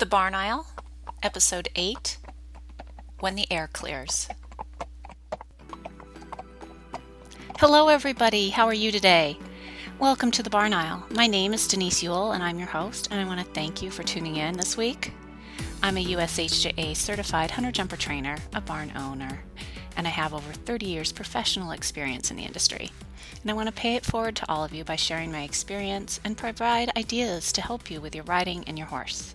The Barn Aisle, Episode 8 When the Air Clears. Hello, everybody. How are you today? Welcome to the Barn Aisle. My name is Denise Youell, and I'm your host, and I want to thank you for tuning in this week. I'm a USHJA certified hunter jumper trainer, a barn owner, and I have over 30 years professional experience in the industry. And I want to pay it forward to all of you by sharing my experience and provide ideas to help you with your riding and your horse.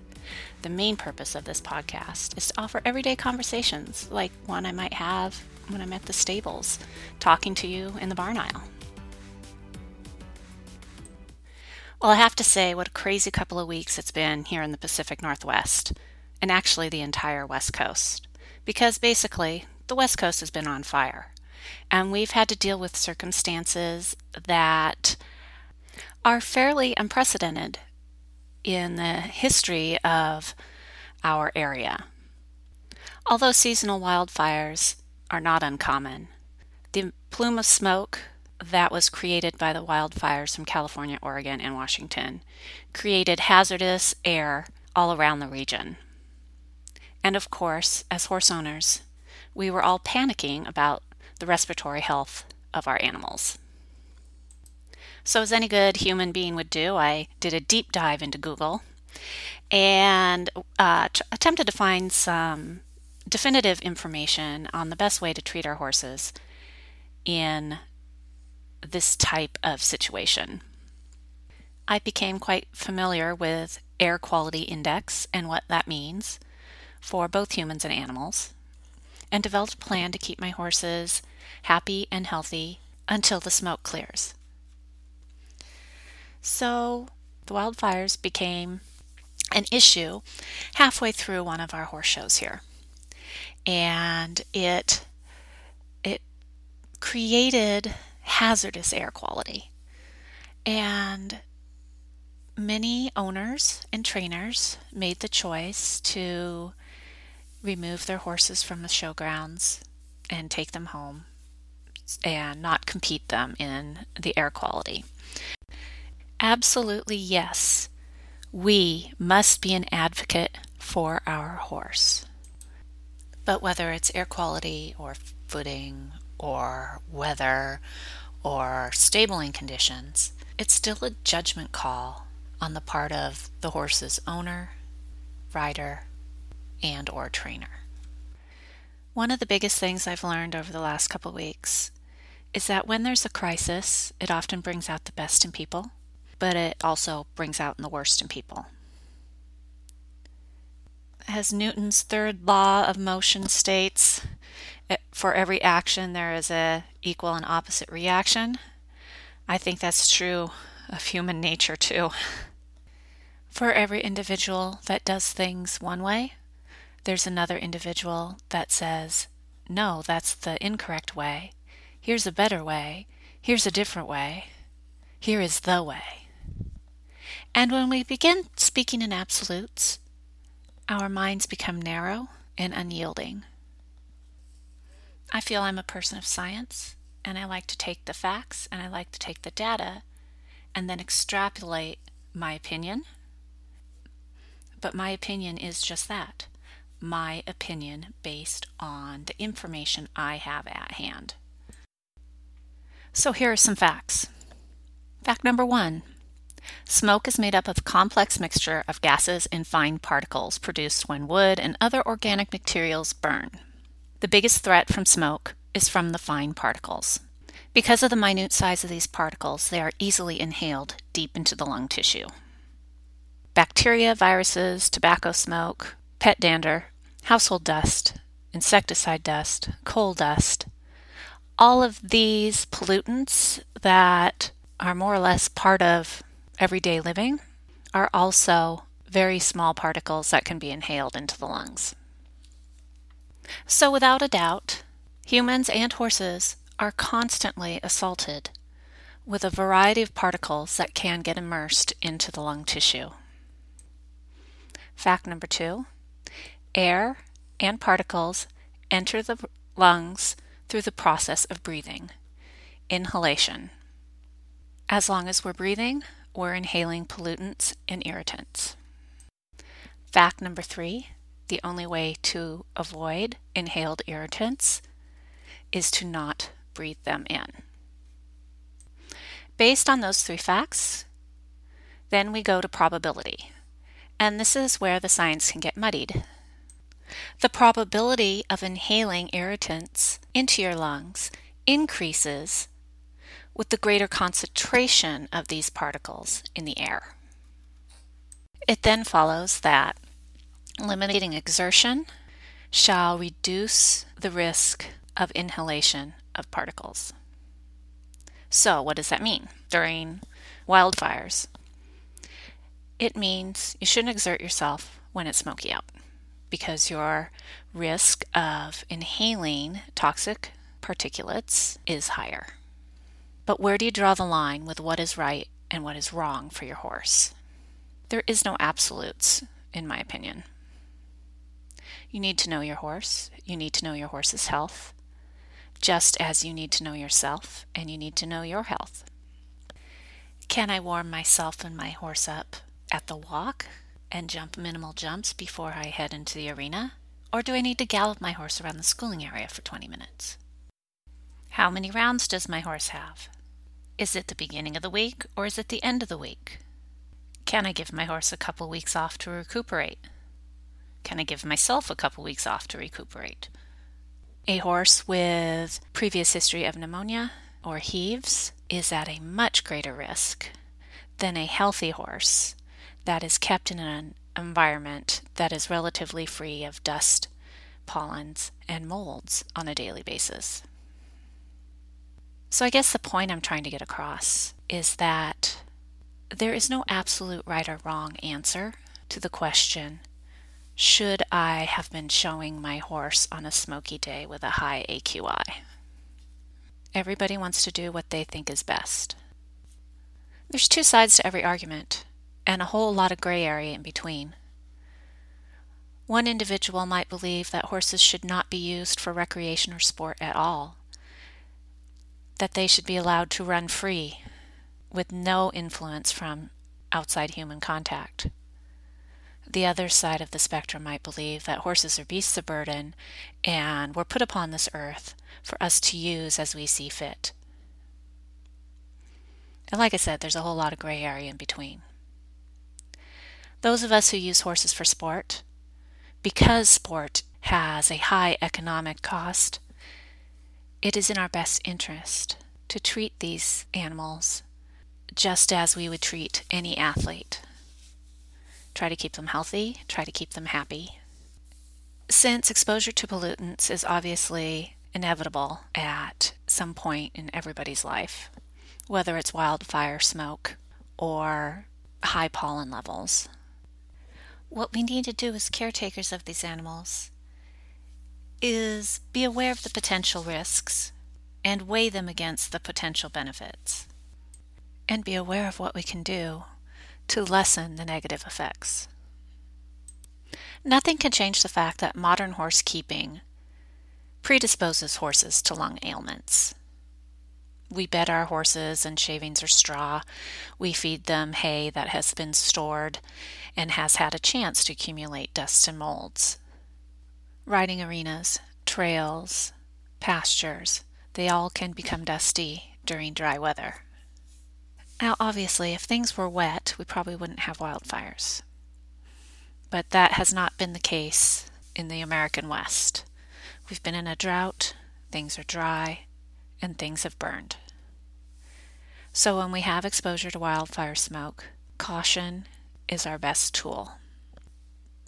The main purpose of this podcast is to offer everyday conversations like one I might have when I'm at the stables, talking to you in the barn aisle. Well, I have to say, what a crazy couple of weeks it's been here in the Pacific Northwest, and actually the entire West Coast. Because basically, the West Coast has been on fire, and we've had to deal with circumstances that are fairly unprecedented in the history of our area. Although seasonal wildfires are not uncommon, the plume of smoke that was created by the wildfires from California, Oregon, and Washington created hazardous air all around the region. And of course, as horse owners, we were all panicking about the respiratory health of our animals. So, as any good human being would do, I did a deep dive into Google and uh, t- attempted to find some definitive information on the best way to treat our horses in this type of situation. I became quite familiar with air quality index and what that means for both humans and animals, and developed a plan to keep my horses happy and healthy until the smoke clears. So the wildfires became an issue halfway through one of our horse shows here. And it it created hazardous air quality. And many owners and trainers made the choice to remove their horses from the showgrounds and take them home and not compete them in the air quality. Absolutely, yes. We must be an advocate for our horse. But whether it's air quality or footing or weather or stabling conditions, it's still a judgment call on the part of the horse's owner, rider, and or trainer. One of the biggest things I've learned over the last couple weeks is that when there's a crisis, it often brings out the best in people but it also brings out the worst in people. As Newton's third law of motion states, for every action there is a equal and opposite reaction. I think that's true of human nature too. For every individual that does things one way, there's another individual that says, no, that's the incorrect way. Here's a better way. Here's a different way. Here is the way. And when we begin speaking in absolutes, our minds become narrow and unyielding. I feel I'm a person of science, and I like to take the facts and I like to take the data and then extrapolate my opinion. But my opinion is just that my opinion based on the information I have at hand. So here are some facts. Fact number one Smoke is made up of a complex mixture of gases and fine particles produced when wood and other organic materials burn. The biggest threat from smoke is from the fine particles. Because of the minute size of these particles, they are easily inhaled deep into the lung tissue. Bacteria, viruses, tobacco smoke, pet dander, household dust, insecticide dust, coal dust, all of these pollutants that are more or less part of everyday living are also very small particles that can be inhaled into the lungs. So, without a doubt, humans and horses are constantly assaulted with a variety of particles that can get immersed into the lung tissue. Fact number two air and particles enter the lungs through the process of breathing, inhalation. As long as we're breathing, we're inhaling pollutants and irritants. Fact number three the only way to avoid inhaled irritants is to not breathe them in. Based on those three facts, then we go to probability. And this is where the science can get muddied. The probability of inhaling irritants into your lungs increases with the greater concentration of these particles in the air. It then follows that limiting exertion shall reduce the risk of inhalation of particles. So, what does that mean during wildfires? It means you shouldn't exert yourself when it's smoky out because your risk of inhaling toxic particulates is higher. But where do you draw the line with what is right and what is wrong for your horse? There is no absolutes, in my opinion. You need to know your horse, you need to know your horse's health, just as you need to know yourself and you need to know your health. Can I warm myself and my horse up at the walk and jump minimal jumps before I head into the arena? Or do I need to gallop my horse around the schooling area for 20 minutes? How many rounds does my horse have? Is it the beginning of the week or is it the end of the week? Can I give my horse a couple weeks off to recuperate? Can I give myself a couple weeks off to recuperate? A horse with previous history of pneumonia or heaves is at a much greater risk than a healthy horse that is kept in an environment that is relatively free of dust, pollens, and molds on a daily basis. So, I guess the point I'm trying to get across is that there is no absolute right or wrong answer to the question should I have been showing my horse on a smoky day with a high AQI? Everybody wants to do what they think is best. There's two sides to every argument, and a whole lot of gray area in between. One individual might believe that horses should not be used for recreation or sport at all, that they should be allowed to run free with no influence from outside human contact. The other side of the spectrum might believe that horses are beasts of burden and were put upon this earth for us to use as we see fit. And like I said, there's a whole lot of gray area in between. Those of us who use horses for sport, because sport has a high economic cost, it is in our best interest to treat these animals just as we would treat any athlete. Try to keep them healthy, try to keep them happy. Since exposure to pollutants is obviously inevitable at some point in everybody's life, whether it's wildfire smoke or high pollen levels, what we need to do as caretakers of these animals is be aware of the potential risks and weigh them against the potential benefits, and be aware of what we can do to lessen the negative effects. Nothing can change the fact that modern horse keeping predisposes horses to lung ailments. We bed our horses in shavings or straw. We feed them hay that has been stored and has had a chance to accumulate dust and molds. Riding arenas, trails, pastures, they all can become dusty during dry weather. Now, obviously, if things were wet, we probably wouldn't have wildfires. But that has not been the case in the American West. We've been in a drought, things are dry, and things have burned. So, when we have exposure to wildfire smoke, caution is our best tool.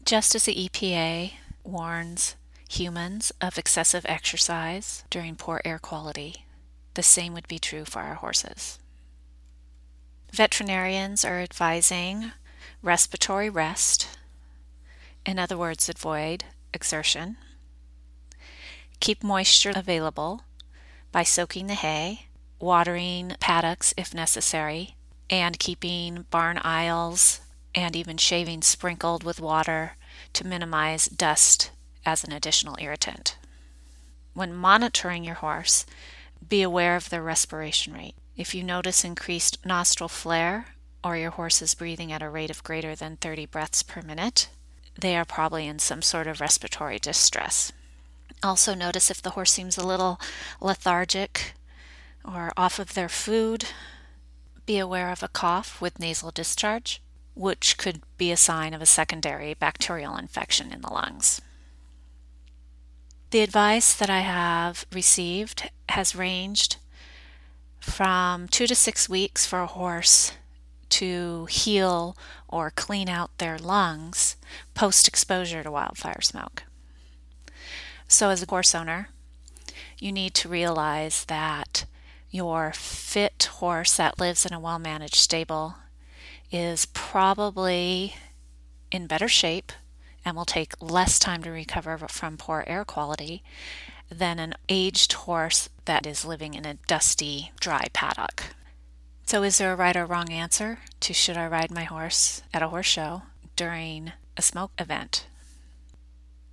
Just as the EPA warns humans of excessive exercise during poor air quality, the same would be true for our horses. Veterinarians are advising respiratory rest, in other words, avoid exertion. Keep moisture available by soaking the hay, watering paddocks if necessary, and keeping barn aisles and even shaving sprinkled with water to minimize dust as an additional irritant. When monitoring your horse, be aware of their respiration rate. If you notice increased nostril flare or your horse is breathing at a rate of greater than 30 breaths per minute, they are probably in some sort of respiratory distress. Also, notice if the horse seems a little lethargic or off of their food. Be aware of a cough with nasal discharge, which could be a sign of a secondary bacterial infection in the lungs. The advice that I have received has ranged from two to six weeks for a horse to heal or clean out their lungs post exposure to wildfire smoke. So, as a horse owner, you need to realize that your fit horse that lives in a well managed stable is probably in better shape and will take less time to recover from poor air quality than an aged horse that is living in a dusty, dry paddock. So, is there a right or wrong answer to should I ride my horse at a horse show during a smoke event?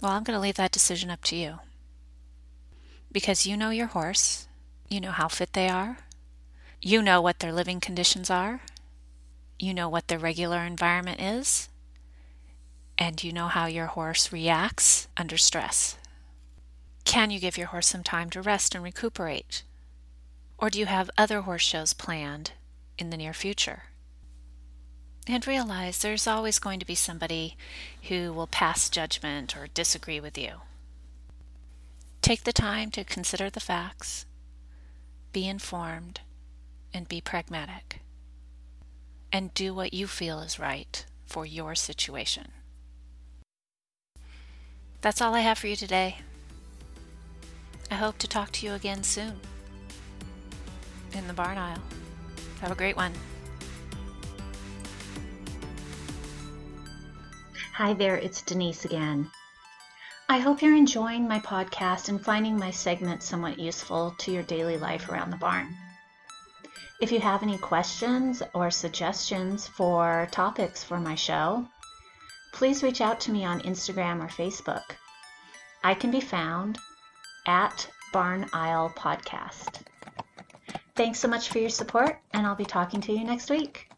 Well, I'm going to leave that decision up to you. Because you know your horse, you know how fit they are, you know what their living conditions are, you know what the regular environment is, and you know how your horse reacts under stress. Can you give your horse some time to rest and recuperate? Or do you have other horse shows planned in the near future? And realize there's always going to be somebody who will pass judgment or disagree with you. Take the time to consider the facts, be informed, and be pragmatic. And do what you feel is right for your situation. That's all I have for you today. I hope to talk to you again soon in the barn aisle. Have a great one. Hi there, it's Denise again. I hope you're enjoying my podcast and finding my segments somewhat useful to your daily life around the barn. If you have any questions or suggestions for topics for my show, please reach out to me on Instagram or Facebook. I can be found at Barn Aisle Podcast. Thanks so much for your support, and I'll be talking to you next week.